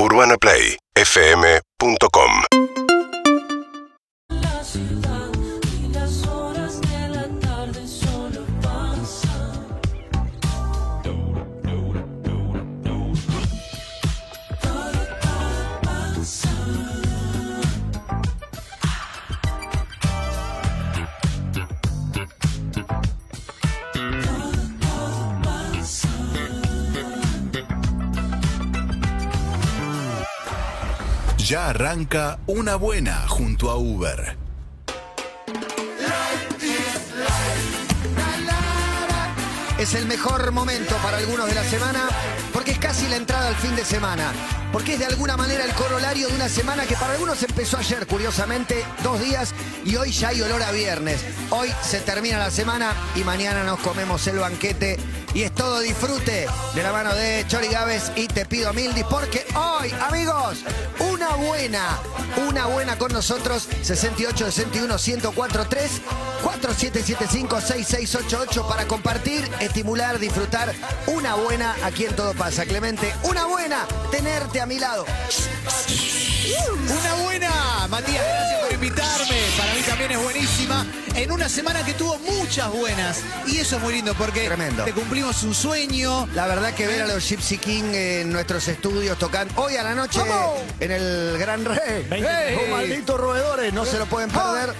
UrbanaPlayFM.com arranca una buena junto a Uber. Es el mejor momento para algunos de la semana porque es casi la entrada al fin de semana. Porque es de alguna manera el corolario de una semana que para algunos empezó ayer, curiosamente, dos días y hoy ya hay olor a viernes. Hoy se termina la semana y mañana nos comemos el banquete y es todo disfrute de la mano de Chori Gávez y te pido Mildis porque hoy, amigos, una buena, una buena con nosotros, 68 61 1043 4775 6688 para compartir, estimular, disfrutar una buena aquí en Todo Pasa. Clemente, una buena tenerte a mi lado. Una buena, Matías, gracias invitarme. Para mí también es buenísima. En una semana que tuvo muchas buenas. Y eso es muy lindo porque Tremendo. te cumplimos un sueño. La verdad que ver a los Gypsy King en nuestros estudios tocando hoy a la noche en el Gran Rey. ¡Hey! ¡Oh, malditos roedores! No se lo pueden perder.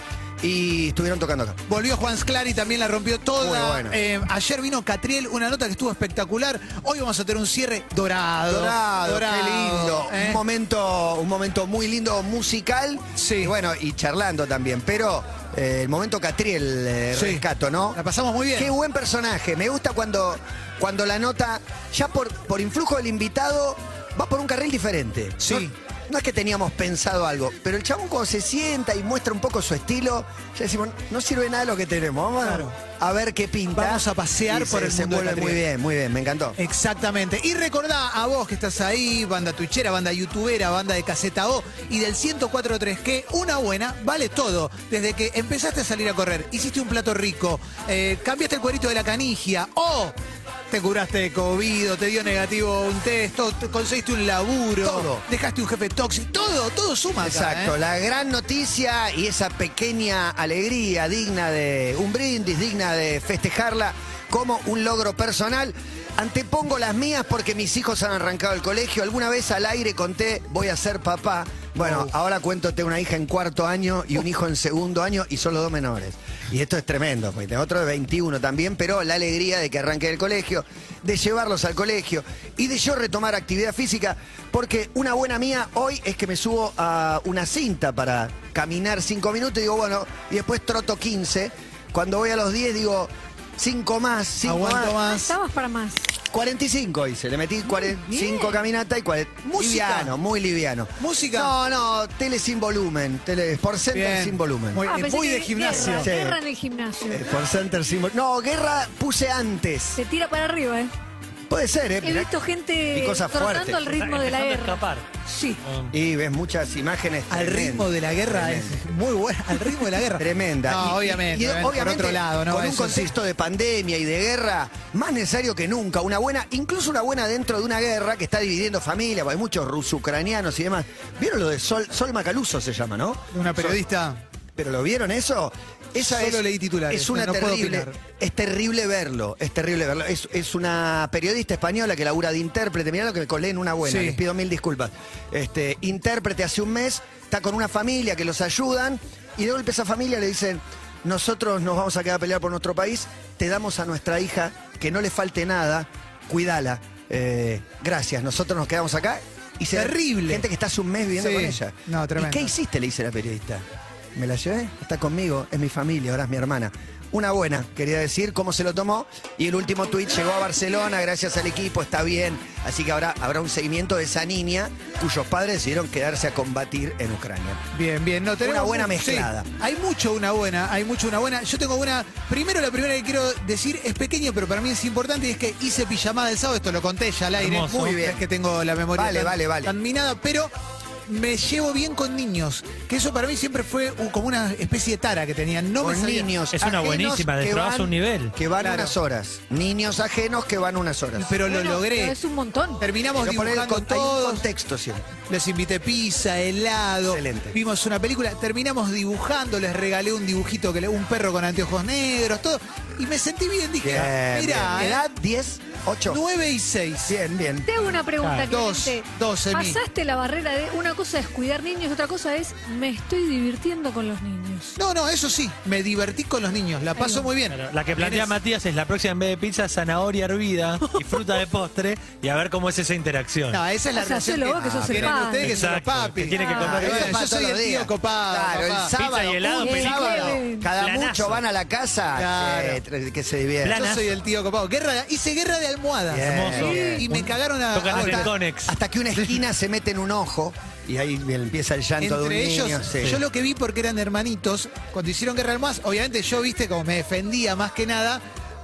Y estuvieron tocando acá. Volvió Juan Sclari, también la rompió toda. Bueno. Eh, ayer vino Catriel, una nota que estuvo espectacular. Hoy vamos a tener un cierre dorado. Dorado, qué lindo. ¿eh? Un momento, un momento muy lindo musical. Sí. Y bueno, y charlando también. Pero eh, el momento Catriel eh, Sí. rescato, ¿no? La pasamos muy bien. Qué buen personaje. Me gusta cuando, cuando la nota, ya por, por influjo del invitado, va por un carril diferente. Sí. No, no es que teníamos pensado algo, pero el chabón cuando se sienta y muestra un poco su estilo, ya decimos, no sirve nada lo que tenemos. Vamos a- Claro. a ver qué pinta. Vamos a pasear Y por se el mundo muy bien, muy bien, me encantó. Exactamente. Y recordá a vos que estás ahí, banda twitchera, banda youtubera, banda de caseta O y del 1043 que una buena vale todo. Desde que empezaste a salir a correr, hiciste un plato rico, eh, cambiaste el cuerito de la canigia o te curaste de COVID, te dio negativo un test, te conseguiste un laburo, Todo. dejaste un jefe tóxico, todo, todo suma. acá, Exacto, ¿eh? la gran noticia y esa pequeña alegría digna de un brindis, digna de festejarla como un logro personal. Antepongo las mías porque mis hijos han arrancado el colegio. Alguna vez al aire conté, voy a ser papá. Bueno, Oh. ahora cuento, tengo una hija en cuarto año y un hijo en segundo año y son los dos menores. Y esto es tremendo, porque tengo otro de 21 también, pero la alegría de que arranque el colegio, de llevarlos al colegio y de yo retomar actividad física, porque una buena mía hoy es que me subo a una cinta para caminar 5 minutos y digo, bueno, y después troto 15. Cuando voy a los 10 digo, 5 más, 5 Aguanto más. más. Estabas para más. 45 hice, le metí 45 caminatas y 40. Música. Liviano, muy liviano. Música. No, no, tele sin volumen, tele, por center Bien. sin volumen. Muy, Ah, eh, pensé muy que de gimnasio. Guerra, Sí. guerra en el gimnasio. Eh, por center sin volumen. No, guerra puse antes. Se tira para arriba, ¿eh? Puede ser, ¿eh? He Mirá- visto gente y cosas trotando fuertes. al ritmo de la guerra. Sí. Y ves muchas imágenes. Al tremendas. ritmo de la guerra es muy buena. Al ritmo de la guerra. Tremenda. No, Y- obviamente. y- y obviamente, por otro lado, ¿no? Con un Eso sí. contexto de pandemia y de guerra, más necesario que nunca. Una buena, incluso una buena dentro de una guerra que está dividiendo familia, porque hay muchos ruso-ucranianos y demás. ¿Vieron lo de Sol, Sol Macaluso se llama, no? Una periodista. ¿Pero lo vieron eso? Esa Solo es, leí titulares, Es una no- no puedo terrible. Es terrible verlo. Es terrible verlo. Es, es una periodista española que labura de intérprete. Mirá lo que me colé en una buena. Sí. Les pido mil disculpas. Este, intérprete hace un mes, está con una familia que los ayudan y de golpe esa familia le dicen, nosotros nos vamos a quedar a pelear por nuestro país, te damos a nuestra hija que no le falte nada, cuídala. Eh, gracias, nosotros nos quedamos acá. Y se Terrible. Gente que está hace un mes viviendo Sí. con ella. No, tremendo. ¿Y qué hiciste? Le dice la periodista. Me la llevé, está conmigo, es mi familia, ahora es mi hermana. Una buena, quería decir, cómo se lo tomó. Y el último tuit llegó a Barcelona, gracias al equipo, está bien. Así que ahora habrá un seguimiento de esa niña cuyos padres decidieron quedarse a combatir en Ucrania. Bien, bien. No, tenemos Una buena mezclada. sí, hay mucho una buena, hay mucho una buena. Yo tengo una. Primero, la primera que quiero decir es pequeño, pero para mí es importante y es que hice pijamada el sábado. Esto lo conté ya al aire. Hermoso. Muy bien. Es que tengo la memoria Vale, tan, vale, vale. tan minada, pero me llevo bien con niños. Que eso para mí siempre fue como una especie de tara que tenían. No me Con salía- niños Es una ajenos buenísima, que destrabas van- un nivel. Que van Claro. unas horas. Niños ajenos que van unas horas. Pero lo Bueno, logré. pero es un montón. Terminamos Pero dibujando con- un todos. contexto siempre. Les invité pizza, helado. Excelente. Vimos una película. Terminamos dibujando. Les regalé un dibujito que le, un perro con anteojos negros, todo. Y me sentí bien. Dije, Bien, ah, mira, bien. eh, ¿Edad? 10, 8. 9 y 6. Bien, bien. Te hago una pregunta, Claro. Dos, Clemente. dos, Emi. Pasaste la barrera de una cosa es cuidar niños, otra cosa es me estoy divirtiendo con los niños. No, no, eso sí. Me divertí con los niños. La paso muy bien. La que plantea Tenés- Matías es la próxima en vez de pizza, zanahoria hervida y fruta de postre y a ver cómo es esa interacción. No, esa es la O sea, relación hacelo vos, que sos el tienen ustedes que son los papis. que tiene que Ah, comer. Bueno, Eso yo soy el tío copado. Claro, el papá. sábado. Pizza y helado, sábado, Cada Planazo. mucho van a la casa Claro. eh, que se divierten. Yo soy el tío copado. Guerra, hice guerra de almohadas. Bien, Hermoso. bien. Y me cagaron a, Tocan a en el golpe. Conex. Hasta que una esquina se mete en un ojo y ahí empieza el llanto de un Entre ellos, niño. sí. yo lo que vi porque eran hermanitos, cuando hicieron Guerra de Almohadas, obviamente yo, viste, como me defendía más que nada,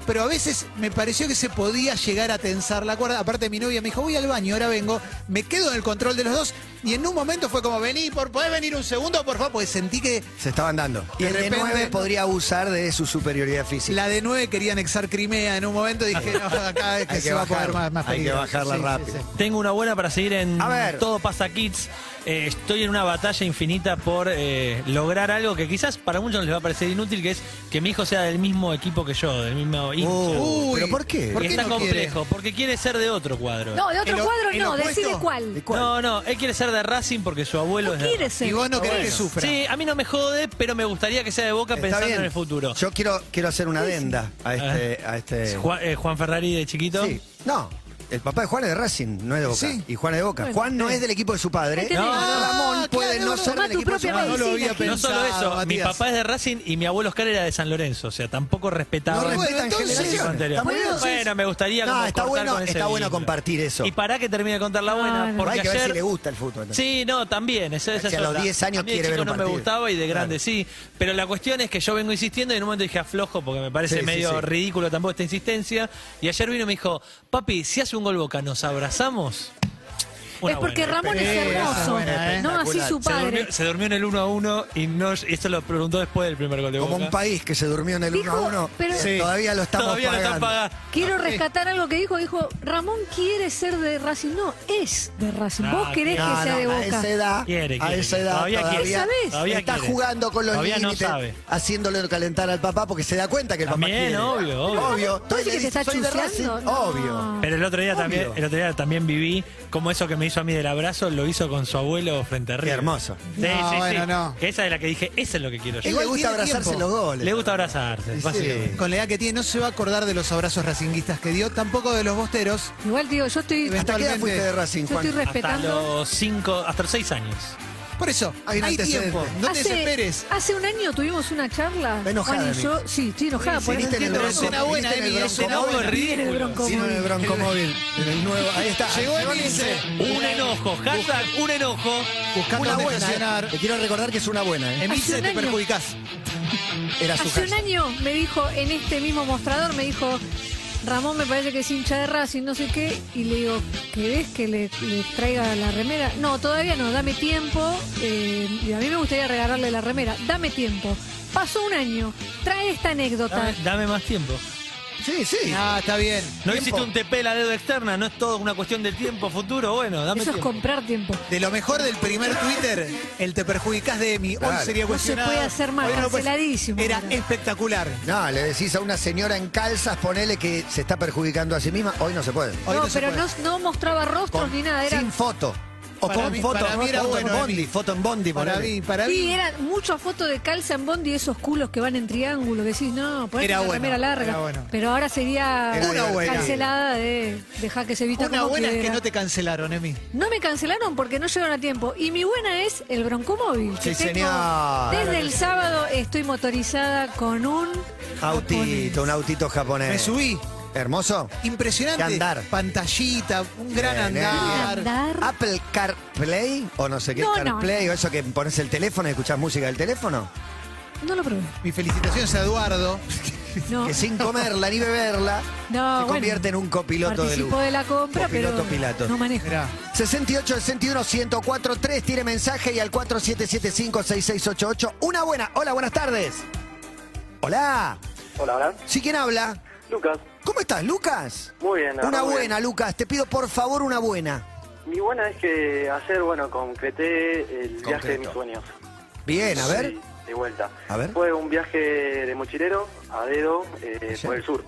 pero a veces me pareció que se podía llegar a tensar la cuerda. Aparte, mi novia me dijo, voy al baño, ahora vengo, me quedo en el control de los dos, y en un momento fue como, vení, por, ¿podés venir un segundo, por favor? Porque sentí que Se estaban dando. Y De el de repente- 9 podría abusar de su superioridad física. la de nueve quería anexar Crimea en un momento, dije, no, acá es que Hay se va a poner más, más hay que peligro". bajarla Sí, sí, rápido. sí. Tengo una buena para seguir en A ver. Todo pasa Kids. Eh, estoy en una batalla infinita por eh, lograr algo que quizás para muchos les va a parecer inútil, que es que mi hijo sea del mismo equipo que yo, del mismo hincha. Uh, Uy, ¿Pero por qué? ¿por qué está no quiere? complejo, porque quiere ser de otro cuadro. No, de otro ¿El o- cuadro no, opuesto? decide cuál. ¿De cuál? no, no, él quiere ser de Racing porque su abuelo No es de quiere ser. Y vos no querés que bueno. sufra. Sí, a mí no me jode, pero me gustaría que sea de Boca Está pensando bien. en el futuro. Yo quiero, quiero hacer una adenda a este. A este... Juan, eh, Juan Ferrari de chiquito. Sí. No. El papá de Juan es de Racing, no es de Boca. Sí. Y Juan es de Boca. Bueno, Juan no es del equipo de su padre. No, Ramón puede claro, no ser del tu equipo de su propia padre. No lo había medicina. No solo pensado, eso, mi papá es de Racing y mi abuelo Oscar era de San Lorenzo, o sea, tampoco respetaba. No Bueno, respetan entonces- generaciones. anterior. Bueno, me gustaría No, está bueno, con ese está bueno compartir eso. Y para que termine de contar la buena, no. porque Hay que ver ayer si le gusta el fútbol. Sí, no, también. Eso, esa Si es a los otra. 10 años a mí de quiere ver un no me gustaba y de grande sí. Pero la cuestión es que yo vengo insistiendo y en un momento dije aflojo porque me parece medio ridículo tampoco esta insistencia. Y ayer vino y me dijo, papi, si hace un gol Boca, ¿nos abrazamos? Una Es porque buena. Ramón es hermoso. buena, ¿eh? No así su Se durmió, padre. se durmió en el 1 a 1 y no, esto lo preguntó después del primer gol de Como Boca. un país que se durmió en el Dijo, 1 a 1. pero- Sí. Todavía lo estamos Todavía lo están pagando. pagando. Quiero rescatar algo que dijo. Dijo, Ramón quiere ser de Racing. No, es de Racing. No, Vos querés No, que sea no, de a Boca. esa edad, Quiere, a quiere, esa quiere. edad Todavía todavía, quiere. ¿Sabés? Todavía está quiere. jugando con los Todavía no límites, sabe. haciéndole calentar al papá porque se da cuenta que el papá También, quiere. obvio, obvio. Obvio. ¿Vos Entonces decís le que dice, está soy de Racing. chuseando? No. Obvio. Pero el otro día Obvio. también, el otro día también viví como eso que me hizo a mí del abrazo, lo hizo con su abuelo frente a Qué River. hermoso. Sí, No, sí, bueno, sí. no. Que esa es la que dije, eso es lo que quiero yo. Él le Igual gusta abrazarse tiempo. los goles. Le gusta abrazarse, Sí. Con la edad que tiene, no se va a acordar de los abrazos racinguistas que dio, tampoco de los bosteros. Igual, digo, yo estoy, ¿Hasta qué edad fuiste de Racing, estoy Juan? Hasta respetando. los cinco, hasta los seis años. Por eso, Hay hay, un tiempo. No te desesperes. hace un año tuvimos una charla. Enojada, Juan y yo, sí, estoy enojada. Sí, por viniste en Pero bronco- es una buena, en Emi, es bronco una buena. móvil. Viene el bronco Sí, en el móvil. bronco móvil. En el nuevo. Ahí está. Llegó Emi, dice, Un enojo, hashtag un enojo. buscando Una buena. estacionar. eh. Te quiero recordar que es una buena. ¿eh? Emi, Hace te perjudicás. Era su Hace un año me dijo en este mismo mostrador, me dijo, Ramón me parece que es hincha de Racing, no sé qué, y le digo, ¿querés que le, le traiga la remera? No, todavía no, dame tiempo, eh, y a mí me gustaría regalarle la remera, dame tiempo. Pasó un año, trae esta anécdota. Dame, dame más tiempo. Sí, sí. Ah, está bien. No Tiempo. hiciste un TP la deuda externa, no es todo una cuestión de tiempo futuro. Bueno, dame Eso es comprar tiempo. De lo mejor del primer Twitter, el te perjudicás de Emi. Hoy sería No se cuestionado. puede hacer más, Hoy no lo puedes- canceladísimo. Era espectacular. No, le decís a una señora en calzas, ponele que se está perjudicando a sí misma. Hoy no se puede. Hoy no, no se pero puede. no, no mostraba rostros Con- ni nada, era... Sin foto. O Para con mí- foto, para mí era foto bueno, en Bondi. Foto en Bondi, Para mí, para Sí, mí. era mucha foto de calza en bondi y esos culos que van en triángulo, que decís, no, ponete Era una bueno, remera larga. era bueno. Pero ahora sería Era Una buena. cancelada de dejar que se evita Una como buena es que no te cancelaron, Emi. No me cancelaron porque no llegaron a tiempo. Y mi buena es el broncomóvil. que Sí, señor. Desde el sábado estoy motorizada con un Autito, un autito japonés. Me subí. Hermoso. Impresionante. Qué andar. Pantallita, un gran Bien, andar. andar. Apple CarPlay o no sé qué No, no, CarPlay no. o eso que pones el teléfono y escuchás música del teléfono. No lo probé. Mi felicitaciones a Eduardo. No. que sin comerla ni beberla No, se bueno, convierte en un copiloto de Participó lujo. de la compra, Copiloto pero pilato. no maneja. Mirá. 68 61 1043 tiene mensaje y al 47756688. Una buena. Hola, buenas tardes. Hola. Hola, hola. ¿Sí quién habla? Lucas. ¿Cómo estás, Lucas? Muy bien. Una buena, Lucas. Te pido por favor una buena. Mi buena es que ayer, bueno, concreté el viaje de mis sueños. Bien, a ver. Sí, de vuelta. A ver. Fue un viaje de mochilero a dedo eh, por el sur,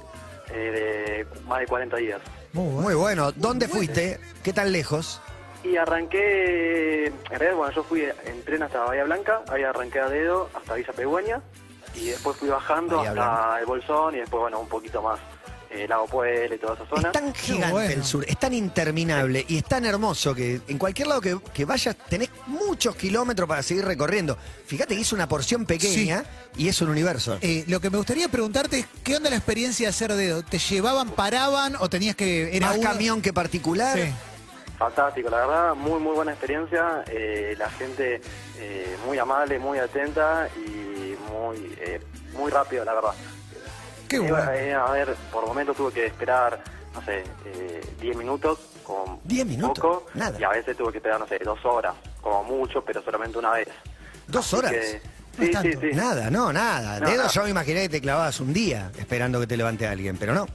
eh, de más de 40 días. Muy bueno. Muy bueno. ¿Dónde fuiste? ¿Qué tan lejos? Y arranqué, en realidad, bueno, yo fui en tren hasta Bahía Blanca, ahí arranqué a dedo hasta Villa Pegüeña, y después fui bajando Bahía hasta Blanca. el Bolsón, y después, bueno, un poquito más, eh, Lago Puebla y toda esa zona. Es tan gigante bueno. el sur, es tan interminable y es tan hermoso que en cualquier lado que, que vayas tenés muchos kilómetros para seguir recorriendo. Fíjate que es una porción pequeña y es un universo. Eh, lo que me gustaría preguntarte es, ¿qué onda la experiencia de hacer dedo? ¿Te llevaban, paraban o tenías que... Era Más uno- camión que particular. Sí. Fantástico, la verdad, muy muy buena experiencia, eh, la gente eh, muy amable, muy atenta y muy eh, muy rápido, la verdad. Qué Eh, bueno. eh, a ver, por momentos tuve que esperar, no sé, eh, 10 minutos, como 10 minutos, poco, nada. y a veces tuve que esperar, no sé, dos horas, como mucho, pero solamente una vez. ¿Dos Así horas? que- No es sí, sí, tanto. sí. Nada, no, nada. No, Dedo yo me imaginé que te clavabas un día esperando que te levante alguien, pero no.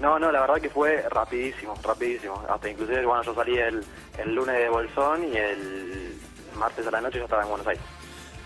No, no, la verdad que fue rapidísimo, rapidísimo. Hasta inclusive, bueno, yo salí el, el lunes de Bolsón y el martes a la noche yo estaba en Buenos Aires.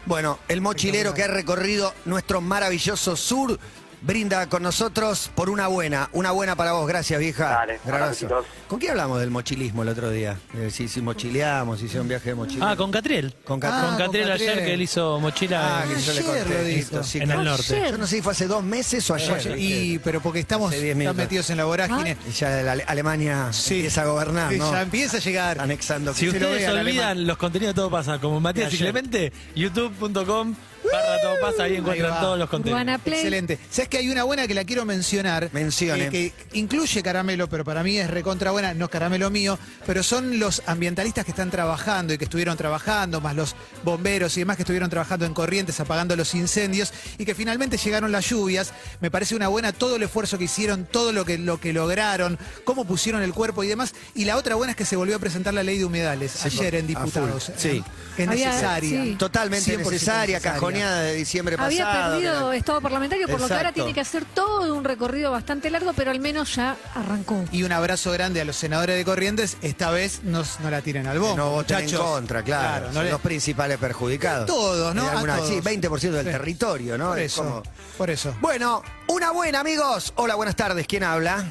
Bueno, el mochilero que ha recorrido nuestro maravilloso sur brinda con nosotros por una buena. Una buena para vos, gracias vieja. Dale, abracitos. ¿Con quién hablamos del mochilismo el otro día? Eh, si, si mochileamos, si hicieron un viaje de mochila. Ah, con Catriel. Con Ah, Catriel. con con Catriel ayer Catriel. que él hizo mochila Ah, en, que yo le Ayer conté. lo dijo. Listo, sí, en claro. el norte. Ayer. Yo no sé si fue hace dos meses o ayer. Ayer. Y, pero porque estamos Hace 10 tan minutos. metidos en la vorágine. Y ya la Ale- Alemania Sí. empieza a gobernar, ¿no? Ya empieza a llegar. Anexando. Si Se lo ustedes ve al olvidan los contenidos de Todo Pasa, como Matías y Ayer. Clemente, youtube.com barra Todo Pasa, ahí encuentran va. todos los contenidos. Excelente. ¿Sabes que hay una buena que la quiero mencionar? Mencione. Eh, que incluye caramelo, pero para mí es recontra buena, no es caramelo mío, pero son los ambientalistas que están trabajando y que estuvieron trabajando, más los bomberos y demás que estuvieron trabajando en Corrientes apagando los incendios y que finalmente llegaron las lluvias. Me parece una buena todo el esfuerzo que hicieron, todo lo que, lo que lograron, cómo pusieron el cuerpo y demás. Y la otra buena es que se volvió a presentar la ley de humedales Sí, ayer en diputados. Sí. Es necesaria. sí. Totalmente 100% necesaria, necesaria. De diciembre Había pasado. perdido que- estado parlamentario, por lo que ahora tiene que hacer todo un recorrido bastante largo, pero al menos ya arrancó. Y un abrazo grande a los senadores de Corrientes. Esta vez nos, no la tiren al bombo. no voten en muchachos. contra, claro. no son le- los principales perjudicados. Todos, ¿no? Alguna- todos. Sí, 20% del Sí. territorio, ¿no? Por Es eso. como- Por eso. Bueno, una buena, amigos. Hola, buenas tardes. ¿Quién habla?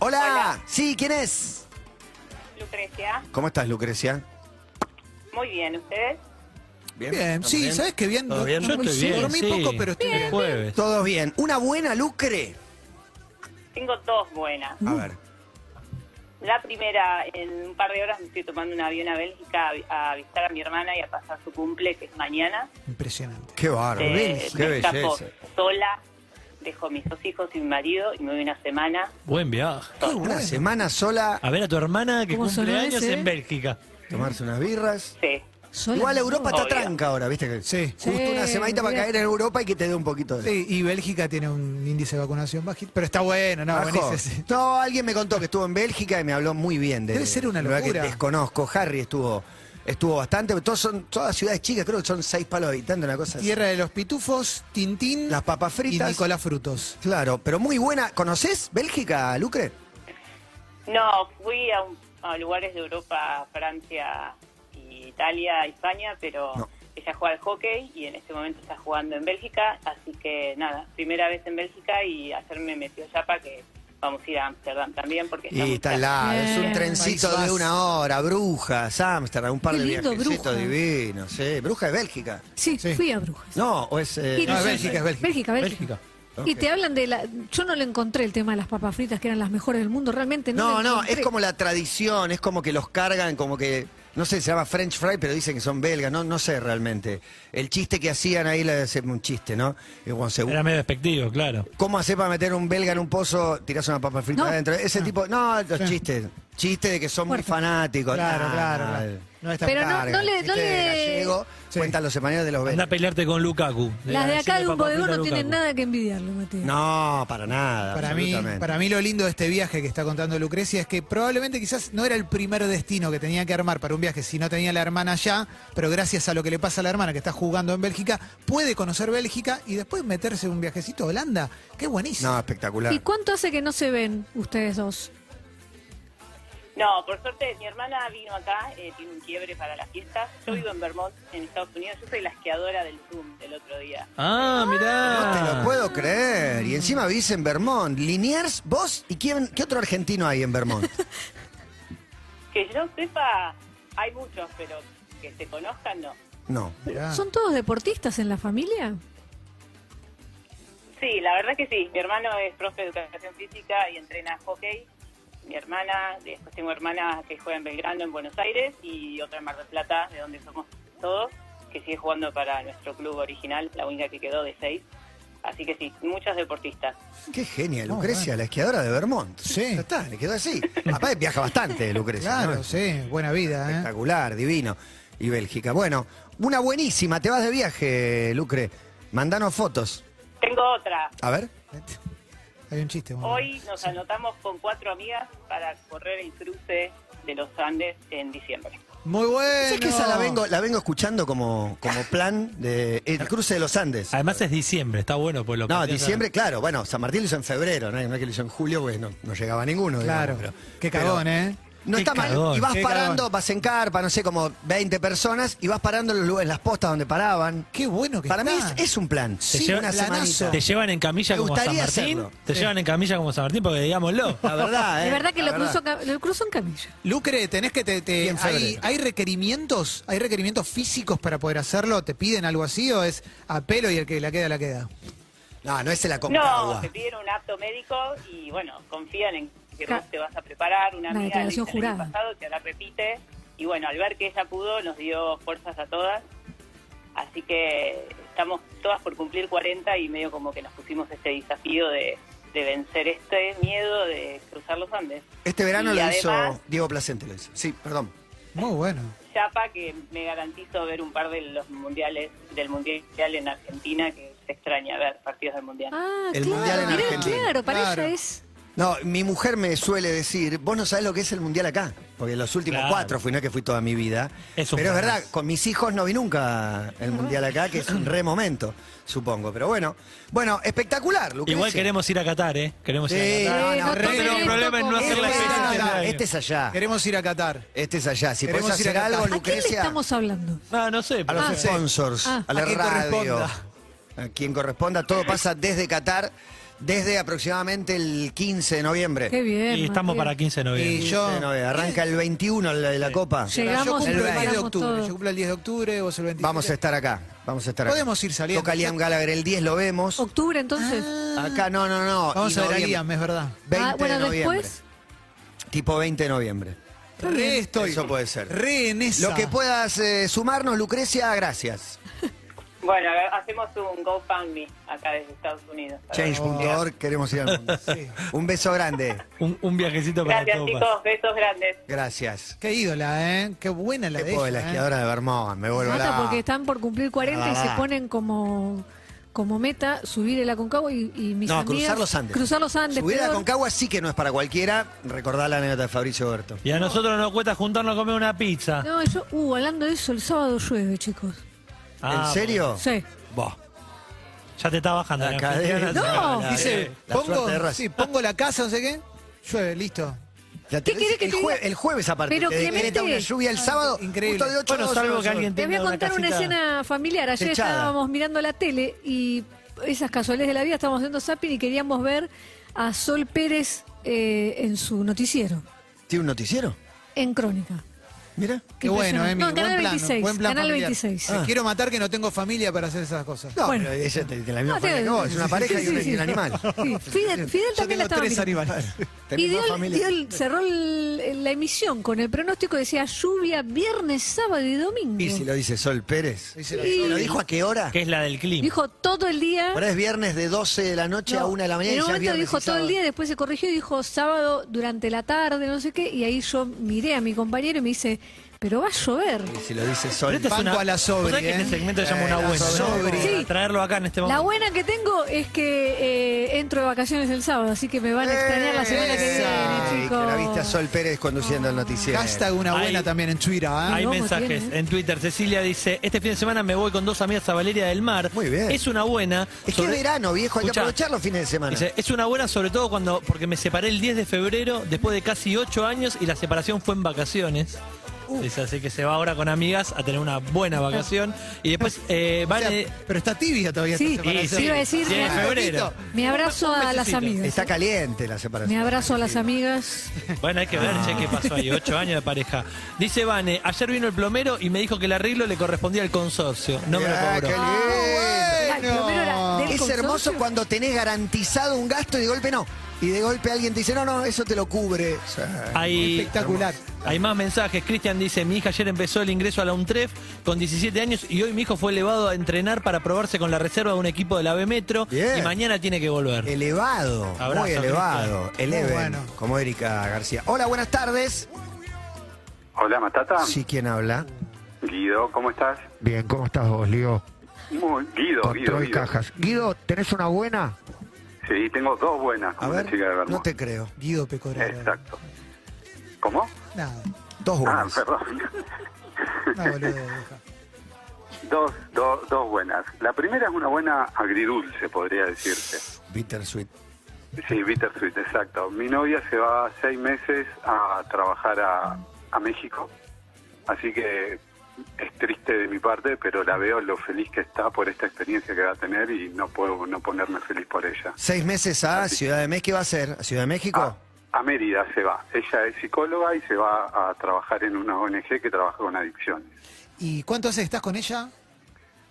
Hola. Hola. Sí, ¿quién es? Lucrecia. ¿Cómo estás, Lucrecia? Muy bien, ¿ustedes? Bien, ¿Estamos sí, ¿sabes qué bien? ¿Todo bien? Yo no- estoy sí, bien, Dormí sí. poco, pero estoy bien. Es jueves. Todos bien. ¿Una buena, Lucre? Tengo dos buenas. A ver. La primera, en un par de horas me estoy tomando un avión a Bélgica a, a visitar a mi hermana y a pasar su cumple, que es mañana. Impresionante. Qué bárbaro. Eh, Qué belleza. sola, dejo a mis dos hijos y mi marido y me voy una semana. Buen viaje. Una semana sola, A ver a tu hermana que ¿Cómo cumple años en Bélgica. tomarse unas birras. Sí. Igual. Europa está Obvio. tranca ahora, ¿viste? que Sí. Justo Sí, una semanita para mirá. caer en Europa y que te dé un poquito de... Sí, y Bélgica tiene un índice de vacunación bajito, pero está bueno, no, buenísimo. No, alguien me contó que estuvo en Bélgica y me habló muy bien de Debe ser una la verdad locura. que desconozco. Harry estuvo estuvo bastante. Todos son todas ciudades chicas, creo que son seis palos de habitantes, una cosa así. Tierra de los pitufos, Tintín Las papas y fritas. Nicolás Frutos. Claro, pero muy buena. ¿Conoces Bélgica, Lucre? No, fui a, un- a lugares de Europa, Francia, Italia, España, pero No. ella juega al hockey y en este momento está jugando en Bélgica, así que nada, primera vez en Bélgica y ayer me metió Chapa que vamos a ir a Ámsterdam también porque Y está al lado, es un Bien. trencito de una hora, Brujas, Ámsterdam, un par Qué de lindo, viajecitos divinos. Sí. ¿Bruja de Bélgica? Sí, Sí. fui a Brujas. No, o es... eh, No, es Bélgica, es Bélgica. Bélgica, Bélgica. Bélgica. Y te hablan de la... Yo no le encontré el tema de las papas fritas, que eran las mejores del mundo, realmente no No, no, es como la tradición, es como que los cargan, como que, no sé, se llama French fry, pero dicen que son belgas, no, no sé realmente. El chiste que hacían ahí, le hace un chiste, ¿no? Y cuando se- Era medio despectivo, claro. ¿Cómo hacer para meter un belga en un pozo? Tirás una papa frita No. adentro. Ese tipo, no, los chistes. Chiste de que son muy Fuerte. fanáticos. Claro, Nah, claro, nah, claro. No es tan Pero no- carga. no le- no chiste de le- gallego, Sí. Cuentan los españoles de los Anda a pelearte con Lukaku. Las de acá de un bodegón no tienen nada que envidiarle, Matías. No, para nada. Para mí, absolutamente. para mí lo lindo de este viaje que está contando Lucrecia es que probablemente quizás no era el primer destino que tenía que armar para un viaje si no tenía la hermana allá, pero gracias a lo que le pasa a la hermana que está jugando en Bélgica, puede conocer Bélgica y después meterse en un viajecito a Holanda. Qué buenísimo. No, espectacular. ¿Y cuánto hace que no se ven ustedes dos? No, por suerte mi hermana vino acá, eh, tiene un quiebre para las fiestas. Yo vivo en Vermont, en Estados Unidos. Yo soy la esquiadora del Zoom del otro día. Ah, mirá. No te lo puedo creer. Y encima vivís en Vermont. Liniers, vos y quién, qué otro argentino hay en Vermont. Que yo sepa, hay muchos, pero que se conozcan, no. No. Mirá. ¿Son todos deportistas en la familia? Sí, la verdad que sí. Mi hermano es profe de educación física y entrena hockey. Mi hermana, después tengo hermana que juega en Belgrano, en Buenos Aires, y otra en Mar del Plata, de donde somos todos, que sigue jugando para nuestro club original, la única que quedó de seis. Así que sí, muchos deportistas. Qué genia, No, Lucrecia, la esquiadora de Vermont. Sí. Ya está, le quedó así. Aparte viaja bastante, Lucrecia. Claro, ¿no? sí, buena vida, ¿eh? Espectacular, divino. Y Bélgica. Bueno, una buenísima. Te vas de viaje, Lucre. Mandanos fotos. Tengo otra. A ver. Hay un chiste. bueno. Hoy nos anotamos con cuatro amigas para correr el cruce de los Andes en diciembre. Muy bueno. Sé que esa la vengo, la vengo escuchando como, como plan de el cruce de los Andes. Además es diciembre, está bueno pues lo No, diciembre, claro. Bueno, San Martín lo hizo en febrero, ¿no? No es que lo hizo en julio, pues no, no llegaba ninguno. Claro. digamos, pero- Qué pero- cagón, ¿eh? No Qué está mal. cagón, Y vas qué parando, cagón. vas en carpa, no sé, como 20 personas, y vas parando en, los lugares, en las postas donde paraban. Qué bueno que Para mí está. es, es un plan. Te, Sí, lleva- una semanita. te llevan en camilla Me como San gustaría Martín. hacerlo. Te Sí. llevan en camilla como San Martín porque digámoslo. La verdad, ¿eh? De verdad que La lo cruzó, ca- lo cruzó en camilla. Lucre, tenés que te, te- hay, febrero. hay requerimientos, hay requerimientos físicos para poder hacerlo. ¿Te piden algo así o es a pelo y el que la queda la queda? No, no es el No, Aconcagua. te piden un apto médico y bueno, confían en que Ca- vos te vas a preparar. Una Una amiga declaración el año pasado que ahora repite. Y bueno, al ver que ella pudo, nos dio fuerzas a todas. Así que estamos todas por cumplir 40 y medio como que nos pusimos este desafío de, de vencer este miedo de cruzar los Andes. Este verano Y lo además- hizo Diego Placente, lo hizo. Sí, perdón. Muy bueno. Chapa que me garantizo ver un par de los mundiales del mundial en Argentina que se extraña ver partidos del mundial. Ah, El claro, Mundial en mirá, Argentina. claro, para Claro. ella es... No, mi mujer me suele decir, vos no sabés lo que es el mundial acá. Porque los últimos Claro. cuatro fui, no es que fui toda mi vida. Es un Pero es verdad, con mis hijos no vi nunca el mundial acá, que es un re momento, supongo. Pero bueno, bueno, espectacular, Lucrecia. Igual queremos ir a Qatar, ¿eh? Queremos ir a Qatar. no, no, no No tenemos problema en no hacer la Este es este es allá. Queremos ir a Qatar. Este es allá. Si Queremos podés ir a hacer Qatar. algo, ¿A ¿A quién le Lucrecia, estamos hablando? Ah, no sé. a los pero- Ah, sponsors, Ah. a la A quien radio. corresponda. A quien corresponda. Todo pasa desde Qatar, desde aproximadamente el 15 de noviembre. Qué bien. Y estamos Matías. para 15 de noviembre. Y 15 yo- de noviembre. Arranca el 21 la, la Copa. Llegamos yo el 10 de octubre. todo. Yo cumplo el 10 de octubre, vos el 27. Vamos a estar acá. Vamos a estar acá. Podemos ir saliendo. Toca Liam Gallagher el 10, lo vemos. Octubre, entonces. Acá no, no, no. Vamos y a ver a. Liam, es verdad. 20 Ah, bueno, de noviembre. después. Tipo 20 de noviembre. Re estoy. Eso puede ser. Re en esa. Lo que puedas eh, sumarnos, Lucrecia, gracias. Bueno, hacemos un GoFundMe acá desde Estados Unidos. Change.org, queremos ir al mundo. Sí. Un beso grande. Un, un viajecito para Gracias todo chicos, besos grandes. Gracias. Qué ídola, ¿eh? Qué buena la Qué de ella, la ¿eh? esquiadora de Vermont. Me vuelvo Mata la... porque están por cumplir 40 y Ah. se ponen como, como meta subir el Aconcagua y, y mis No, amigas... cruzar los Andes. Cruzar los Andes. Subir a peor. Concagua sí que no es para cualquiera. Recordá la anécdota de Fabricio Berto. Y a nosotros nos cuesta juntarnos a comer una pizza. No, yo, uh, hablando de eso, el sábado llueve, chicos. Ah, ¿En serio? Sí. Vos. Ya te está bajando La la, cadena. No. La- Dice, La pongo, suerte de Racing. sí, pongo la casa, no sé qué. Llueve, listo. La ¿Qué tenés querés que el, te jue- diga? el jueves aparte. Pero, te decreta Clemente- una lluvia el sábado. increíble. justo de ocho a Bueno, dos, salvo que alguien Te voy a tenga contar una casita- escena familiar. Ayer techada. estábamos mirando la tele y esas casualidades de la vida, estábamos haciendo zapping y queríamos ver a Sol Pérez eh, en su noticiero, ¿Tiene un noticiero? en Crónica. Mira. Qué bueno. Emi. No, en buen Canal plan, 26, buen plan Canal familiar. 26. Te Quiero matar que no tengo familia para hacer esas cosas. No, Bueno. pero ella tiene la misma No, familia que vos. Es una pareja y, sí, un, sí, y un sí. animal. Sí, Fidel, Fidel Yo también la tengo estaba tres mirando. animales. Tenés Y dio más familia. dio el- cerró el- la emisión con el pronóstico, decía lluvia viernes, sábado y domingo. Y si lo dice Sol Pérez. La Sí. ¿Lo dijo a qué hora? Que es la del clima. Dijo todo el día. Ahora es viernes de 12 de la noche a No, 1 de la mañana. En y un ya es momento viernes dijo y todo el sábado. día, después se corrigió y dijo sábado durante la tarde, no sé qué, y ahí yo miré a mi compañero y me dice, pero va a llover. Y si lo dice Sol. Pero este Banco una, a la ¿vos sobre, sabés que ¿eh? este segmento se llama Eh, una la buena. sobre. ¿no? Sí. Traerlo acá en este La momento. buena que tengo es que eh, entro de vacaciones el sábado, así que me van a extrañar la semana que viene, chicos. Que la viste a Sol Pérez conduciendo el noticiero. Hashtag una buena Hay- también en Twitter, ¿ah? Hay ¿Cómo mensajes tiene? en Twitter. Cecilia dice, este fin de semana me voy con dos amigas a Valeria del Mar. Muy bien. Es una buena. Es que es sobre- verano, viejo, hay que aprovechar los fines de semana. Dice, es una buena sobre todo cuando porque me separé el 10 de febrero después de casi 8 años y la separación fue en vacaciones. Dice, así que se va ahora con amigas a tener una buena vacación. Y después eh, O sea, Vane... pero está tibia todavía Sí, esta separación. sí, sí, iba a decir, 10 de me- febrero. Me abrazo a las amigas. Está caliente la separación. Me abrazo a las amigas. Bueno, hay que ver, che, qué pasó ahí. 8 años de pareja. Dice Vane, ayer vino el plomero y me dijo que el arreglo le correspondía al consorcio. No me lo Ah, cobró. qué lindo. Ay, pero era Es hermoso cuando tenés garantizado un gasto y de golpe no. Y de golpe alguien te dice, no, no, eso te lo cubre. O sea, Hay, Espectacular. hay más mensajes. Cristian dice, mi hija ayer empezó el ingreso a la UNTREF con 17 años y hoy mi hijo fue elevado a entrenar para probarse con la reserva de un equipo de la B Metro Bien. y mañana tiene que volver. elevado, Abrazo, muy elevado. Eleven, Muy bueno. como Erika García. Hola, buenas tardes. Hola, Matata. Sí, ¿quién habla? Guido, ¿cómo estás? Bien, ¿cómo estás vos, Lío? Muy, Guido, Guido, Guido. Guido, ¿tenés una buena? Sí, tengo dos buenas, A ver, chica de Vermont. no te creo. Guido Pecoraro. Exacto. ¿Cómo? Nada, Dos Ah, buenas. perdón. no, boludo, dos, dos, dos buenas. La primera es una buena agridulce, podría decirse. Bittersweet. Sí, bittersweet, exacto. Mi novia se va seis meses a trabajar a, a México, así que es triste de mi parte, pero la veo lo feliz que está por esta experiencia que va a tener y no puedo no ponerme feliz por ella. Seis meses a Ciudad de México. ¿Qué va a hacer? ¿A Ciudad de México? A, a Mérida se va. Ella es psicóloga y se va a trabajar en una ONG que trabaja con adicciones. ¿Y cuánto hace que estás con ella?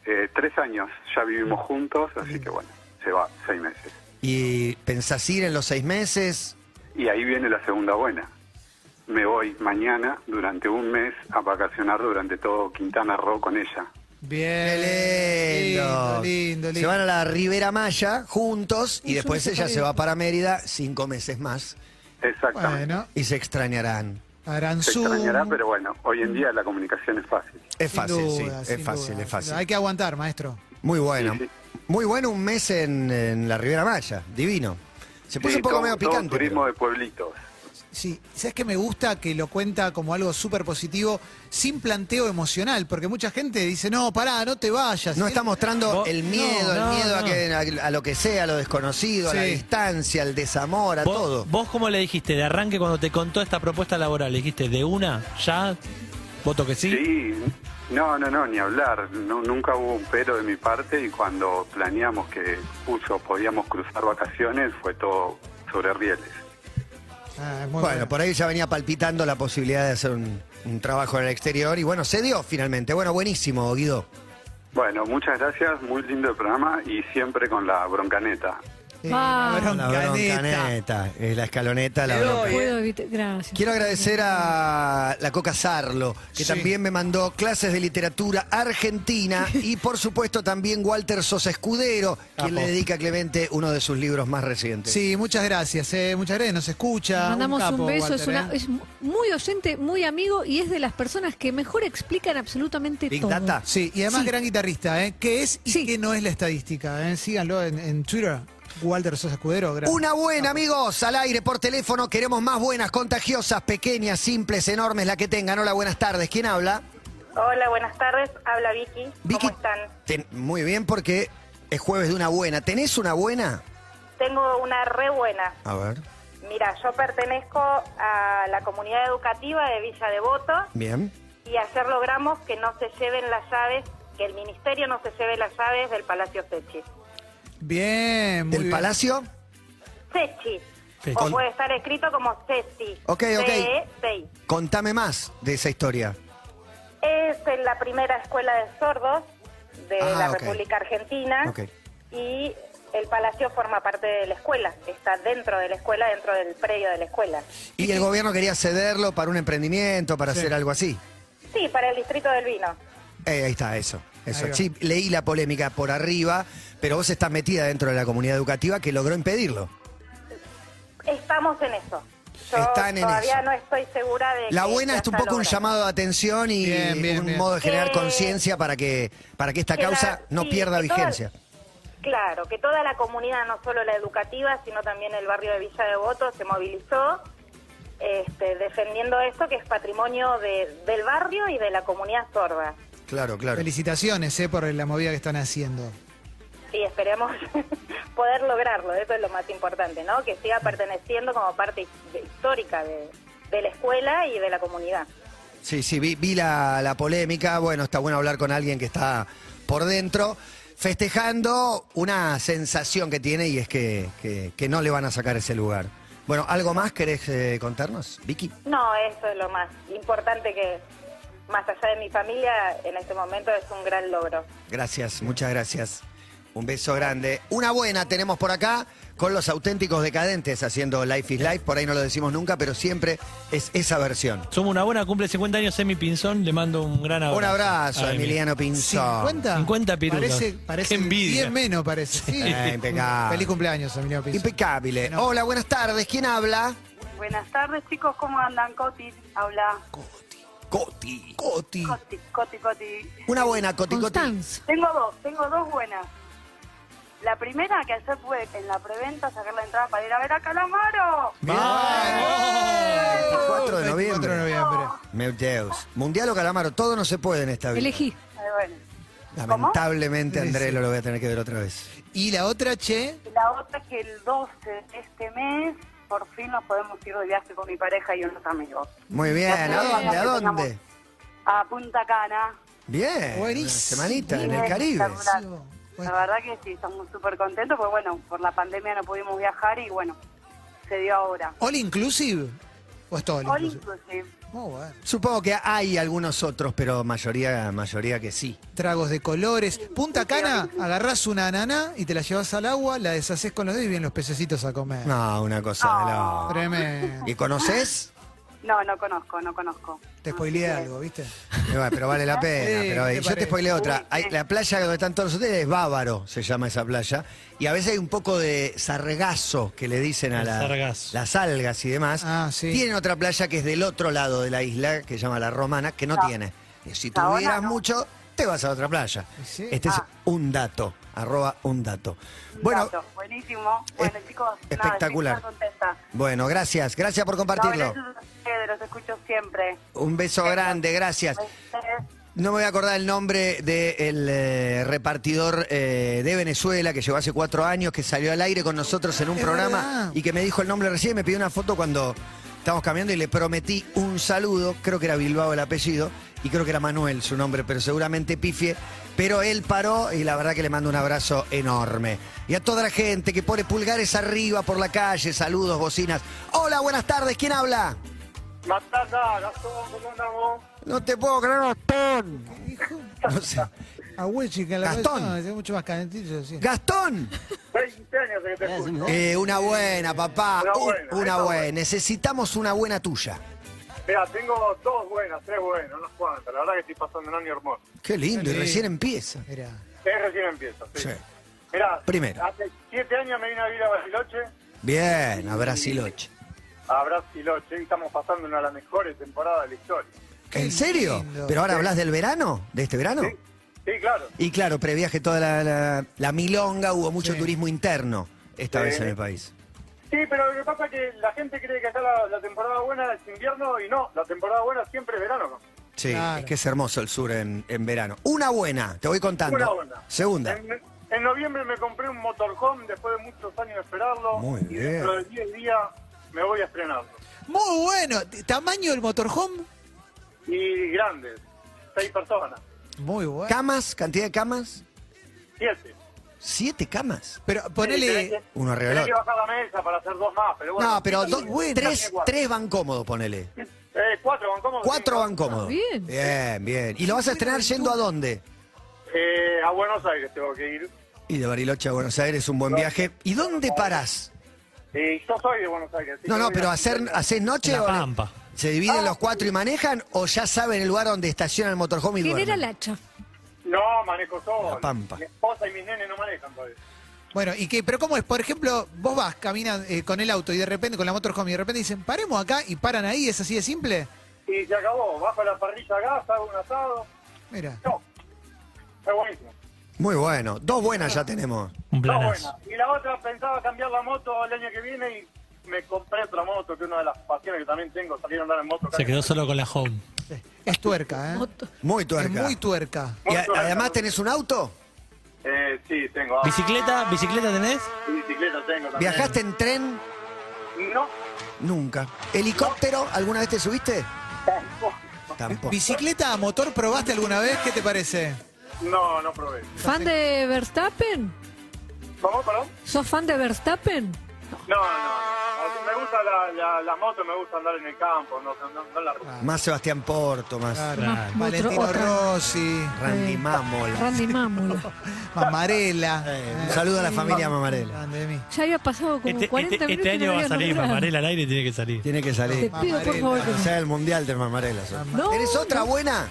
Eh, tres años, ya vivimos juntos, así que bueno, se va seis meses. ¿Y pensás ir en los seis meses? Y ahí viene la segunda buena. Me voy mañana durante un mes a vacacionar durante todo Quintana Roo con ella. Bien. ¡Qué lindo! Lindo, lindo, lindo. Se van a la Ribera Maya juntos y después ella se va para Mérida cinco meses más Exactamente. Bueno, y se extrañarán. harán Se Zoom. extrañará, pero bueno, hoy en día la comunicación es fácil. Es Sin fácil, sí. Es fácil, duda. es fácil. Hay que aguantar, maestro. Muy bueno. Sí, sí. Muy bueno un mes en, en la Ribera Maya. Divino. Se puso Sí, un poco todo- medio todo picante. turismo pero- de pueblitos. Sí, ¿sabes qué me gusta? Que lo cuenta como algo súper positivo, sin planteo emocional, porque mucha gente dice, no, pará, no te vayas. No está mostrando Vos- el miedo, no, el miedo a, que, a, a lo que sea, a lo desconocido, a la distancia, al desamor, a ¿Vos, todo. ¿Vos cómo le dijiste de arranque cuando te contó esta propuesta laboral? ¿Le dijiste de una? ¿Ya? ¿Voto que sí? Sí, no, no, no, ni hablar. No, nunca hubo un pero de mi parte y cuando planeamos que puso podíamos cruzar vacaciones fue todo sobre rieles. Ah, es muy Bueno, por ahí ya venía palpitando la posibilidad de hacer un, un trabajo en el exterior y bueno, se dio finalmente. Bueno, buenísimo, Guido. Bueno, muchas gracias, muy lindo el programa y siempre con la broncaneta. Eh, Ah. la broncaneta. es la escaloneta, la bronca. doy. Puedo evitar. Gracias. Quiero agradecer a la Coca Sarlo, que Sí. también me mandó clases de literatura argentina y por supuesto también Walter Sosa Escudero, quien Capo. le dedica a Clemente uno de sus libros más recientes. Sí, muchas gracias, eh, muchas gracias, nos escucha. Mandamos un, capo, beso, Walter, es, una, eh. es muy oyente, muy amigo y es de las personas que mejor explican absolutamente Big todo. Data. Sí, y además Sí. gran guitarrista, ¿eh? ¿Qué es y Sí. qué no es la estadística? ¿eh? Síganlo en, en Twitter, Walter Sosa Escudero. gran- Una buena, amigos, al aire por teléfono. Queremos más buenas, contagiosas, pequeñas, simples, enormes, la que tengan. Hola, buenas tardes. ¿Quién habla? Hola, buenas tardes. Habla Vicky. Vicky. ¿Cómo están? Ten- muy bien, porque es jueves de una buena. ¿Tenés una buena? Tengo una re buena. A ver. Mira, yo pertenezco a la comunidad educativa de Villa Devoto Bien. y ayer logramos que no se lleven las llaves, que el ministerio no se lleve las llaves del Palacio Sechi. Bien, muy ¿Del bien. Palacio? Sechi. Sí. O puede estar escrito como Sechi. Ok, ok. C-E-C-I. Contame más de esa historia. Es en la primera escuela de sordos de Ah, la. República Argentina Ok. y el palacio forma parte de la escuela, está dentro de la escuela, dentro del predio de la escuela. Y el gobierno quería cederlo para un emprendimiento, para Sí. hacer algo así. Sí, para el distrito del vino. Eh, ahí está, eso. eso. Ahí va. Sí, leí la polémica por arriba, pero vos estás metida dentro de la comunidad educativa que logró impedirlo. Estamos en eso. Yo Están en todavía eso. no estoy segura de La que buena es un poco un llamado de atención y Bien, bien, un bien. modo de generar conciencia para que, para que esta que la- causa no sí, pierda toda- vigencia. Claro, que toda la comunidad, no solo la educativa, sino también el barrio de Villa Devoto, se movilizó este, defendiendo esto que es patrimonio de- del barrio y de la comunidad sorda. Claro, claro. Felicitaciones eh, por la movida que están haciendo. Y esperemos poder lograrlo, eso es lo más importante, ¿no? Que siga perteneciendo como parte histórica de, de la escuela y de la comunidad. Sí, sí, vi, vi la, la polémica. Bueno, está bueno hablar con alguien que está por dentro, festejando una sensación que tiene y es que, que- que no le van a sacar ese lugar. Bueno, ¿algo más querés eh, contarnos, Vicky? No, eso es lo más importante que, más allá de mi familia, en este momento es un gran logro. Gracias, muchas gracias. Un beso grande. Una buena tenemos por acá con los auténticos decadentes haciendo Life is Life. Por ahí no lo decimos nunca, pero siempre es esa versión. Somos una buena, cumple 50 años Emi Pinzón, le mando un gran abrazo. Un abrazo, a. Emiliano Pinzón. ¿50? 50 pirulos. Parece, parece Qué envidia. 10 menos, parece. Sí. Eh, impecable. Feliz cumpleaños, Emiliano Pinzón. Impecable. No. Hola, buenas tardes. ¿Quién habla? Buenas tardes, chicos, ¿cómo andan? Coti, habla. Coti. Coti. Coti, Coti, Coti. Una buena, Coti Coti. Constanza. Tengo dos, tengo dos buenas. La primera, que ayer pude en la preventa sacar la entrada para ir a ver a Calamaro. El 4 de 24 de noviembre. noviembre. Meu Deus. Mundial o Calamaro, todo no se puede en esta vida. Elegí. Eh, bueno. Lamentablemente, Andrés, sí. lo lo voy a tener que ver otra vez. Y la otra, che, La otra que el 12 de este mes, por fin nos podemos ir de viaje con mi pareja y unos amigos. Muy bien. ¿A dónde? ¿A dónde? A Punta Cana. Bien. Buenísimo. Una semanita en el Caribe. La verdad que sí, estamos súper contentos, porque bueno, por la pandemia no pudimos viajar y bueno, se dio ahora. ¿all inclusive? ¿O es todo all All inclusive? inclusive. Muy bueno. Supongo que hay algunos otros, pero mayoría, mayoría que sí. Tragos de colores. Punta Cana, agarrás una ananá y te la llevas al agua, la deshaces con los dedos y vienen los pececitos a comer. No, una cosa de la... Tremendo. ¿Y conoces? No, no conozco, no conozco. Te spoileé algo, ¿viste? Bueno, pero vale la pena. Sí, pero ¿qué yo te parece? spoilé otra. Hay- la playa donde están todos los hoteles es Bávaro, se llama esa playa. Y a veces hay un poco de sargazo que le dicen a El la- sargazo. las algas y demás. Ah, sí. Tienen otra playa que es del otro lado de la isla, que se llama La Romana, que no, No. tiene. Y si tuvieras no. mucho, te vas a otra playa. Sí. Este es Ah. un dato, arroba un dato. Un Bueno, dato, buenísimo. Bueno, es- chicos, espectacular. contenta. bueno, gracias. Gracias por No, compartirlo. gracias los escucho siempre. Un beso grande, gracias. No me voy a acordar el nombre del repartidor eh, de Venezuela que llegó hace cuatro años, que salió al aire con nosotros en un Es programa verdad. y que me dijo el nombre recién y me pidió una foto cuando estábamos cambiando y le prometí un saludo. Creo que era Bilbao el apellido y creo que era Manuel su nombre, pero seguramente Pifie. Pero él paró y la verdad que le mando un abrazo enorme. Y a toda la gente que pone pulgares arriba por la calle, saludos, bocinas. Hola, buenas tardes, ¿quién habla? Matata, Gastón, ¿cómo andamos? No te puedo creer, Gastón. No sé. Agüe, chica, la Gastón. No, es mucho más calentito, sí. Gastón. 20 años que te escucho. Eh, una buena, papá. Una buena. Necesitamos una buena tuya. Mira, tengo dos buenas, tres buenas, unas cuantas. La verdad que estoy pasando un año hermoso. Qué lindo, y recién empieza. Mira. Es recién empiezo, sí. Sí. Mirá, Primero. hace siete años me vine a vivir a Bariloche, Bien, a Brasiloche. a Brasiloche, y estamos pasando una de las mejores temporadas de la historia. Qué ¿En serio? lindo. ¿Pero ahora hablas del verano? ¿De este verano? Sí, sí, claro. Y claro, previaje toda la, la- la milonga, hubo mucho Sí. turismo interno esta Sí. vez en el país. Sí, pero lo que pasa es que la gente cree que acá la, la temporada buena es invierno y no, la temporada buena siempre es verano. ¿no? Sí, Claro. es que es hermoso el sur en, en verano. Una buena, te voy contando. Una buena. Segunda. En, en noviembre me compré un motorhome después de muchos años de esperarlo. Muy Y bien. dentro de 10 días me voy a estrenarlo. Muy bueno. ¿Tamaño del motorhome? Y grandes, seis personas, Muy bueno. ¿Camas? ¿Cantidad de camas? siete. ¿Siete camas? Pero ponele... Uno arriba del que bajar la mesa para hacer dos más, pero bueno. No, pero sí, do- sí, tres, tres van cómodos, ponele. Eh, cuatro van cómodos. Cuatro van cómodos. Bien. Bien, bien. ¿Y lo vas a estrenar yendo a dónde? Eh, a Buenos Aires tengo que ir. Y de Bariloche a Buenos Aires un buen viaje. ¿Y dónde parás? Eh, yo soy de Buenos Aires. No, no, pero hacer, ¿haces noche La o Pampa. se dividen los cuatro y manejan o ya saben el lugar donde estacionan el motorhome y ¿Quién era duermen? el hacha? No, manejo solo. La Pampa. Mi esposa y mis nenes no manejan todavía. Bueno, ¿y qué? Pero ¿cómo es? Por ejemplo, vos vas, caminas eh, con el auto y de repente, con la motorhome, y de repente dicen, paremos acá y paran ahí, ¿es así de simple? Y se acabó. Bajo la parrilla a gas, hago un asado. Mira. No. Es buenísimo. Muy bueno. Dos buenas ya tenemos. Un Está planazo. buena. Y la otra pensaba cambiar la moto el año que viene y me compré otra moto, que es una de las pasiones que también tengo, salir a andar en moto. Se quedó solo con la home. Es tuerca, ¿eh? Muy Es tuerca. muy tuerca. ¿Y a- además tenés un auto? Eh, sí, tengo. ¿Bicicleta? ¿Bicicleta tenés? Bicicleta tengo también. ¿Viajaste en tren? No. Nunca. ¿Helicóptero? ¿Alguna vez te subiste? Tampoco. Tampoco. ¿Bicicleta a motor probaste alguna vez? ¿Qué te parece? No, no probé. ¿Fan de Verstappen? ¿Cómo, perdón? ¿Sos fan de Verstappen? No, no. no. Me gusta la, la, la moto, me gusta andar en el campo, no, no, no la ruta. Más Sebastián Porto, más Claro. Valentino Otro- otra. Rossi, Randy Eh, Mámola. Randy Mámola. Mamarela. Eh, un saludo a la familia Mamarela. Grande de mí. Ya había pasado como Este, 40 este- minutos. este y no año va a había salir, nombrado. Mamarela al aire tiene que salir. Tiene que Te salir. pido, por favor, que O sea, el mundial de Mamarela. sos. No, ¿Tenés otra buena?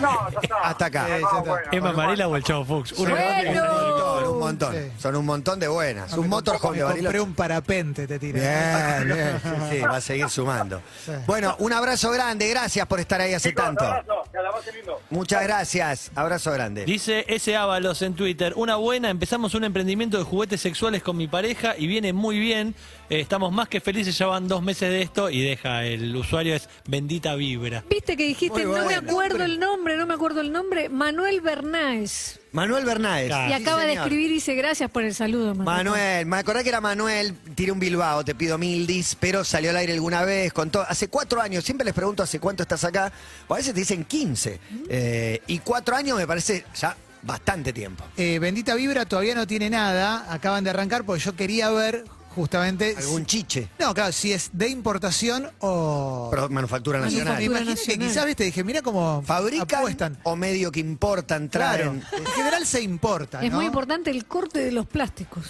No, ya está. Hasta acá. Sí, Ah, ya está. bueno, ¿Es bueno. Mamarela o el Chavo Fox? Uno. Son un montón. Sí. Son un montón de buenas. Un motorhome compré- de me compré Bariloche. un parapente, te tiré. Bien, bien. Sí, sí, va a seguir sumando. Sí. Bueno, un abrazo grande. Gracias por estar ahí hace Chicos, tanto. abrazo, que la pasen lindo. Muchas gracias. Abrazo grande. Dice ese Ábalos en Twitter, una buena, empezamos un emprendimiento de juguetes sexuales con mi pareja y viene muy bien. Eh, estamos más que felices, ya van dos meses de esto y deja, el usuario es bendita vibra. Viste que dijiste, Muy no me acuerdo el nombre, no me acuerdo el nombre. Manuel Bernáez. Manuel Bernáez. Claro. Y sí, acaba de escribir y dice gracias por el saludo, Manuel. Manuel, me acordé que era Manuel, tiré un Bilbao, te pido mil dis, pero salió al aire alguna vez, contó, hace cuatro años, siempre les pregunto hace cuánto estás acá, o a veces te dicen 15, eh, y cuatro años me parece ya bastante tiempo. Eh, Bendita Vibra todavía no tiene nada. Acaban de arrancar porque yo quería ver justamente. ¿Algún chiche? No, claro, si es de importación o. Manufactura Me nacional. Manufactura imaginé que nacional. quizás, viste, dije, mira cómo ¿Fabrican apuestan. o medio que importan, Claro, traen? en general se importa. Es ¿no? muy importante el corte de los plásticos.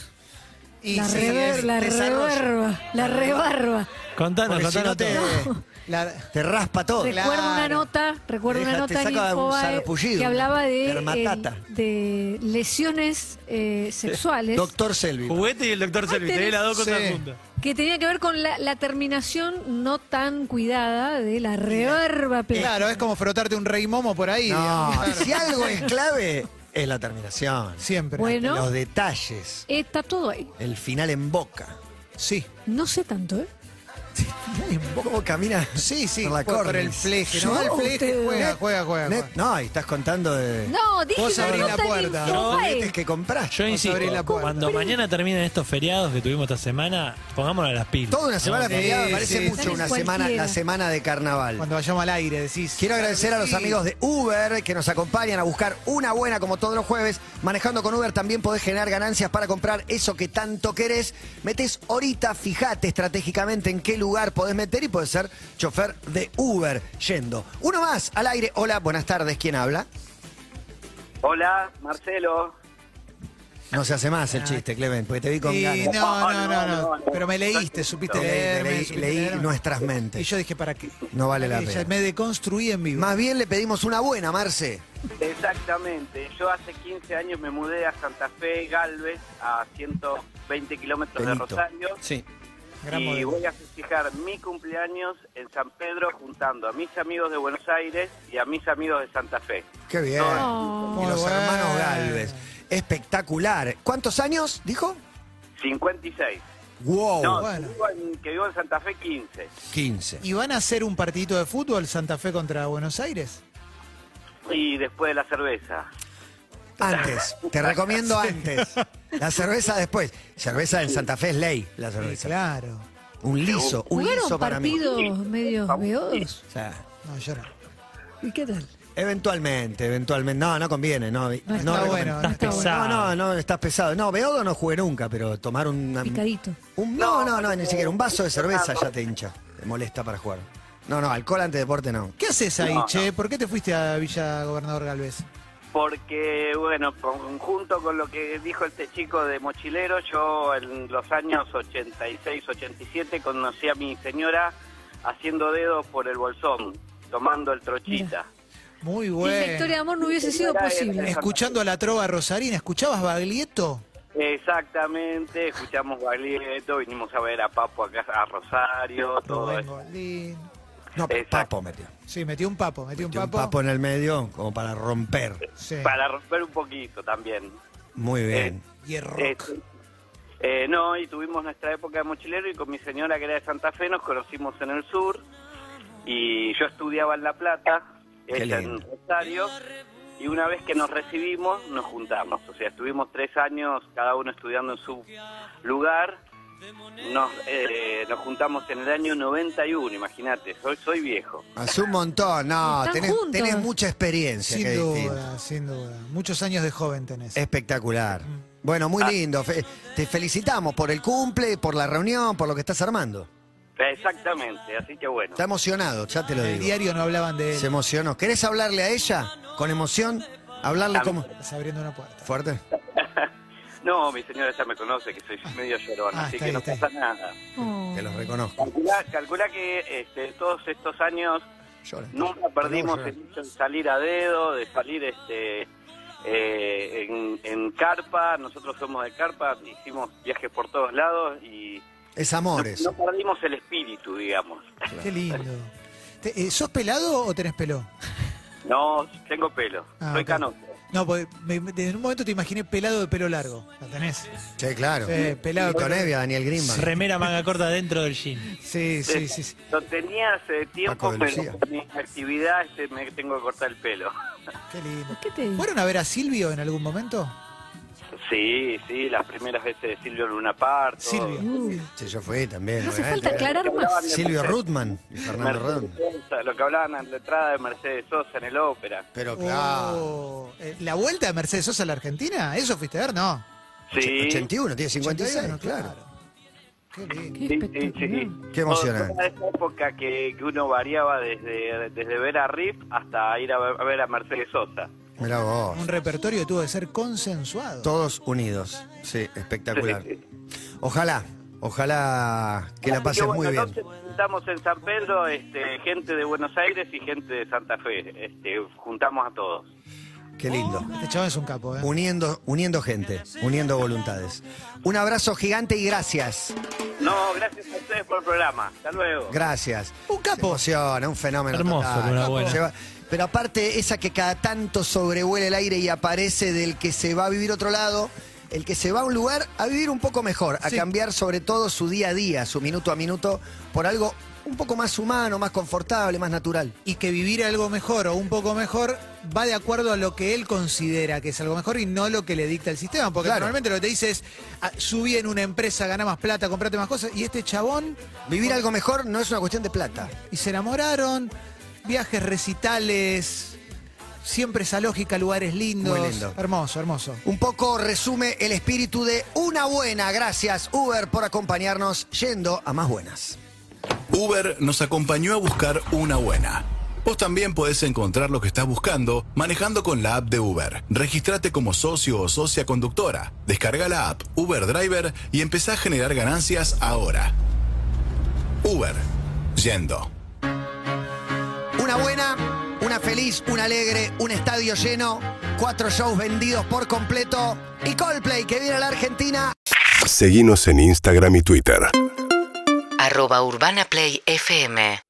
Y la, sí, rever- la desarrollo. rebarba, la rebarba. Contanos, Porque si contanos no te, todo. La- te raspa todo. Recuerdo una nota, recuerdo una Deja- nota en Infobae que hablaba de, el- de lesiones eh, sexuales Doctor Selvi. Juguete y el doctor Ay, Selvi, tenés- tenés las dos cosas Sí. juntas. que tenía que ver con la, la terminación no tan cuidada de la rebarba. Claro, es como frotarte un rey momo por ahí. No, digamos. Claro. si algo es clave, es la terminación. Siempre. Bueno. Los detalles. Está todo ahí. El final en boca. Sí. No sé tanto, ¿eh? ¿Cómo camina? Sí, sí, Por la por, por el fleje. No, el fleje juega, juega, juega. Net-. No, y estás contando de No, dije Vos abrís la puerta. Infobae. juguetes que compras. Yo insisto, abrir la puerta. cuando mañana terminen estos feriados que tuvimos esta semana, pongámonos a las pilas. Toda una semana No, feriada, sí, me parece sí, mucho una Cualquiera. semana, la semana de carnaval. Cuando vayamos al aire, decís. Quiero agradecer a los amigos de Uber que nos acompañan a buscar una buena como todos los jueves. Manejando con Uber también podés generar ganancias para comprar eso que tanto querés. Metés ahorita, fijate estratégicamente en qué lugar podés meter y podés ser chofer de Uber yendo. Uno más al aire. Hola, buenas tardes. ¿Quién habla? Hola, Marcelo. No se hace más el chiste, Clemen, porque te vi con Y ganas. no, no, no, no. Pero me leíste, supiste Leí- leerme. leí- supiste leí leerme. nuestras Y mentes. yo dije, ¿para qué? No vale la Y ya pena. Me deconstruí en vivo. Más bien le pedimos una buena, Marce. Exactamente. Yo hace 15 años me mudé a Santa Fe, Galvez, a 120 kilómetros de. Rosario. Sí. Gran y modelo. voy a festejar mi cumpleaños en San Pedro juntando a mis amigos de Buenos Aires y a mis amigos de Santa Fe. Qué bien. Oh. Y los hermanos. Galvez. Espectacular. ¿Cuántos años, dijo? 56. Wow. No, bueno. que, vivo en, que vivo en Santa Fe 15. 15. ¿Y van a hacer un partidito de fútbol Santa Fe contra Buenos Aires? Y después de la cerveza. Antes. Te recomiendo antes. La cerveza después. Cerveza del Santa Fe es ley, la Sí, cerveza. claro. Un liso, un liso ¿Jugaron para mí. partidos medios beodos? O sea, No, yo no. ¿Y qué tal? eventualmente, eventualmente. No, no conviene. No, No no, está recomiendo. bueno, Estás está bueno. pesado. No, no, no, estás pesado. No, Beodo no jugué nunca, pero tomar un. Picadito. un no, no, no, ni siquiera. Un vaso de cerveza ya te hincha. Te molesta para jugar. No, no, alcohol ante deporte no. ¿Qué haces ahí, No, che? ¿Por qué te fuiste a Villa Gobernador Galvez? Porque, bueno, junto con lo que dijo este chico de mochilero, yo en los años 86, 87 conocí a mi señora haciendo dedos por el bolsón, tomando el trochita. Muy Y bueno. la historia de amor no hubiese sido posible. Escuchando a la trova rosarina, ¿escuchabas Baglietto? Exactamente, escuchamos Baglietto, vinimos a ver a Papo acá a Rosario, todo eso. No, Exacto. papo metió. Sí, metió un papo, metió un Metió un papo. papo en el medio como para romper. Sí. Para romper un poquito también. Muy bien. Hierro. Este, eh, no, y tuvimos nuestra época de mochilero y con mi señora que era de Santa Fe nos conocimos en el sur y yo estudiaba en La Plata, Qué ella en lindo. Rosario, y una vez que nos recibimos nos juntamos, o sea, estuvimos tres años cada uno estudiando en su lugar, nos, eh, nos juntamos en el año 91, imagínate, soy, soy viejo. Hace un montón, no, Están tenés, juntos. tenés mucha experiencia. Sin qué distinto. duda, sin duda. Muchos años de joven tenés. Espectacular. Bueno, muy lindo. Fe- te felicitamos por el cumple, por la reunión, por lo que estás armando. Exactamente, así que bueno. Está emocionado, ya te lo En el digo. diario no hablaban de él. Se emocionó. ¿Querés hablarle a ella con emoción? Hablarle como... Estás abriendo una puerta. ¿Fuerte? No, mi señora ya me conoce que soy medio llorón, Ah, así que ahí, no pasa nada. Oh. Que los reconozco. Calculá, calculá que este, todos estos años Llora. nunca perdimos el hecho de salir a dedo, de salir este eh, en, en carpa. Nosotros somos de carpa, hicimos viajes por todos lados y Es no, amores. no perdimos el espíritu, digamos. Qué lindo. Te- eh, ¿Sos pelado o tenés pelo? No, tengo pelo, Ah, soy ok. canoso. No, porque me- me- en un momento te imaginé pelado de pelo largo. ¿Lo tenés? Sí, claro. Sí, pelado. Tito Nevia, Daniel Grimman. Remera manga corta dentro del jean. Sí, sí, sí. sí. Lo tenía hace tiempo, Paco de pero Lucía. mi actividad este, me tengo que cortar el pelo. Qué lindo. ¿Qué te ¿Fueron a ver a Silvio en algún momento? Sí, sí, las primeras veces de Silvio Luna Park. todo. Silvio. Uy, Sí, yo fui también. no hace falta aclarar más. Silvio Rutman y Fernando Sosa, lo que hablaban en la entrada de Mercedes Sosa en el ópera. Pero claro. Oh, eh, ¿La vuelta de Mercedes Sosa a la Argentina? ¿Eso fuiste a ver? No. Sí, 81, tiene 56, 81, claro. Qué lindo. Qué sí, sí, sí. Qué emocionante. Toda esa época que, que uno variaba desde, desde ver a Riff hasta ir a, ver a Mercedes Sosa. Mirá vos. Un repertorio que tuvo que ser consensuado. Todos unidos. Sí, espectacular. Ojalá, ojalá que la pases muy bien. Nos juntamos en San Pedro, este, gente de Buenos Aires y gente de Santa Fe. Este, juntamos a todos. Qué lindo. Este chaval es un capo, ¿eh? Uniendo, uniendo gente, uniendo voluntades. Un abrazo gigante y gracias. No, gracias a ustedes por el programa. Hasta luego. Gracias. Un capo. Se emociona, un fenómeno Hermoso, total. Luna Buena. Se va- Pero aparte, esa que cada tanto sobrevuela el aire y aparece del que se va a vivir otro lado, el que se va a un lugar a vivir un poco mejor, a Sí. cambiar sobre todo su día a día, su minuto a minuto, por algo un poco más humano, más confortable, más natural. Y que vivir algo mejor o un poco mejor va de acuerdo a lo que él considera que es algo mejor y no lo que le dicta el sistema. Porque Claro. normalmente lo que te dice es, ah, subí en una empresa, ganá más plata, comprate más cosas. Y este chabón, Vivir algo mejor no es una cuestión de plata. y se enamoraron, viajes recitales, siempre esa lógica, lugares lindos. Muy lindo. Hermoso, hermoso. Un poco resume el espíritu de una buena. Gracias, Uber, por acompañarnos yendo a más buenas. Uber nos acompañó a buscar una buena. Vos también podés encontrar lo que estás buscando manejando con la app de Uber. Regístrate como socio o socia conductora. Descarga la app Uber Driver y empezá a generar ganancias ahora. Uber. Yendo. Una buena, una feliz, una alegre, un estadio lleno, cuatro shows vendidos por completo y Coldplay que viene a la Argentina. Seguinos en Instagram y Twitter. arroba Urbana Play FM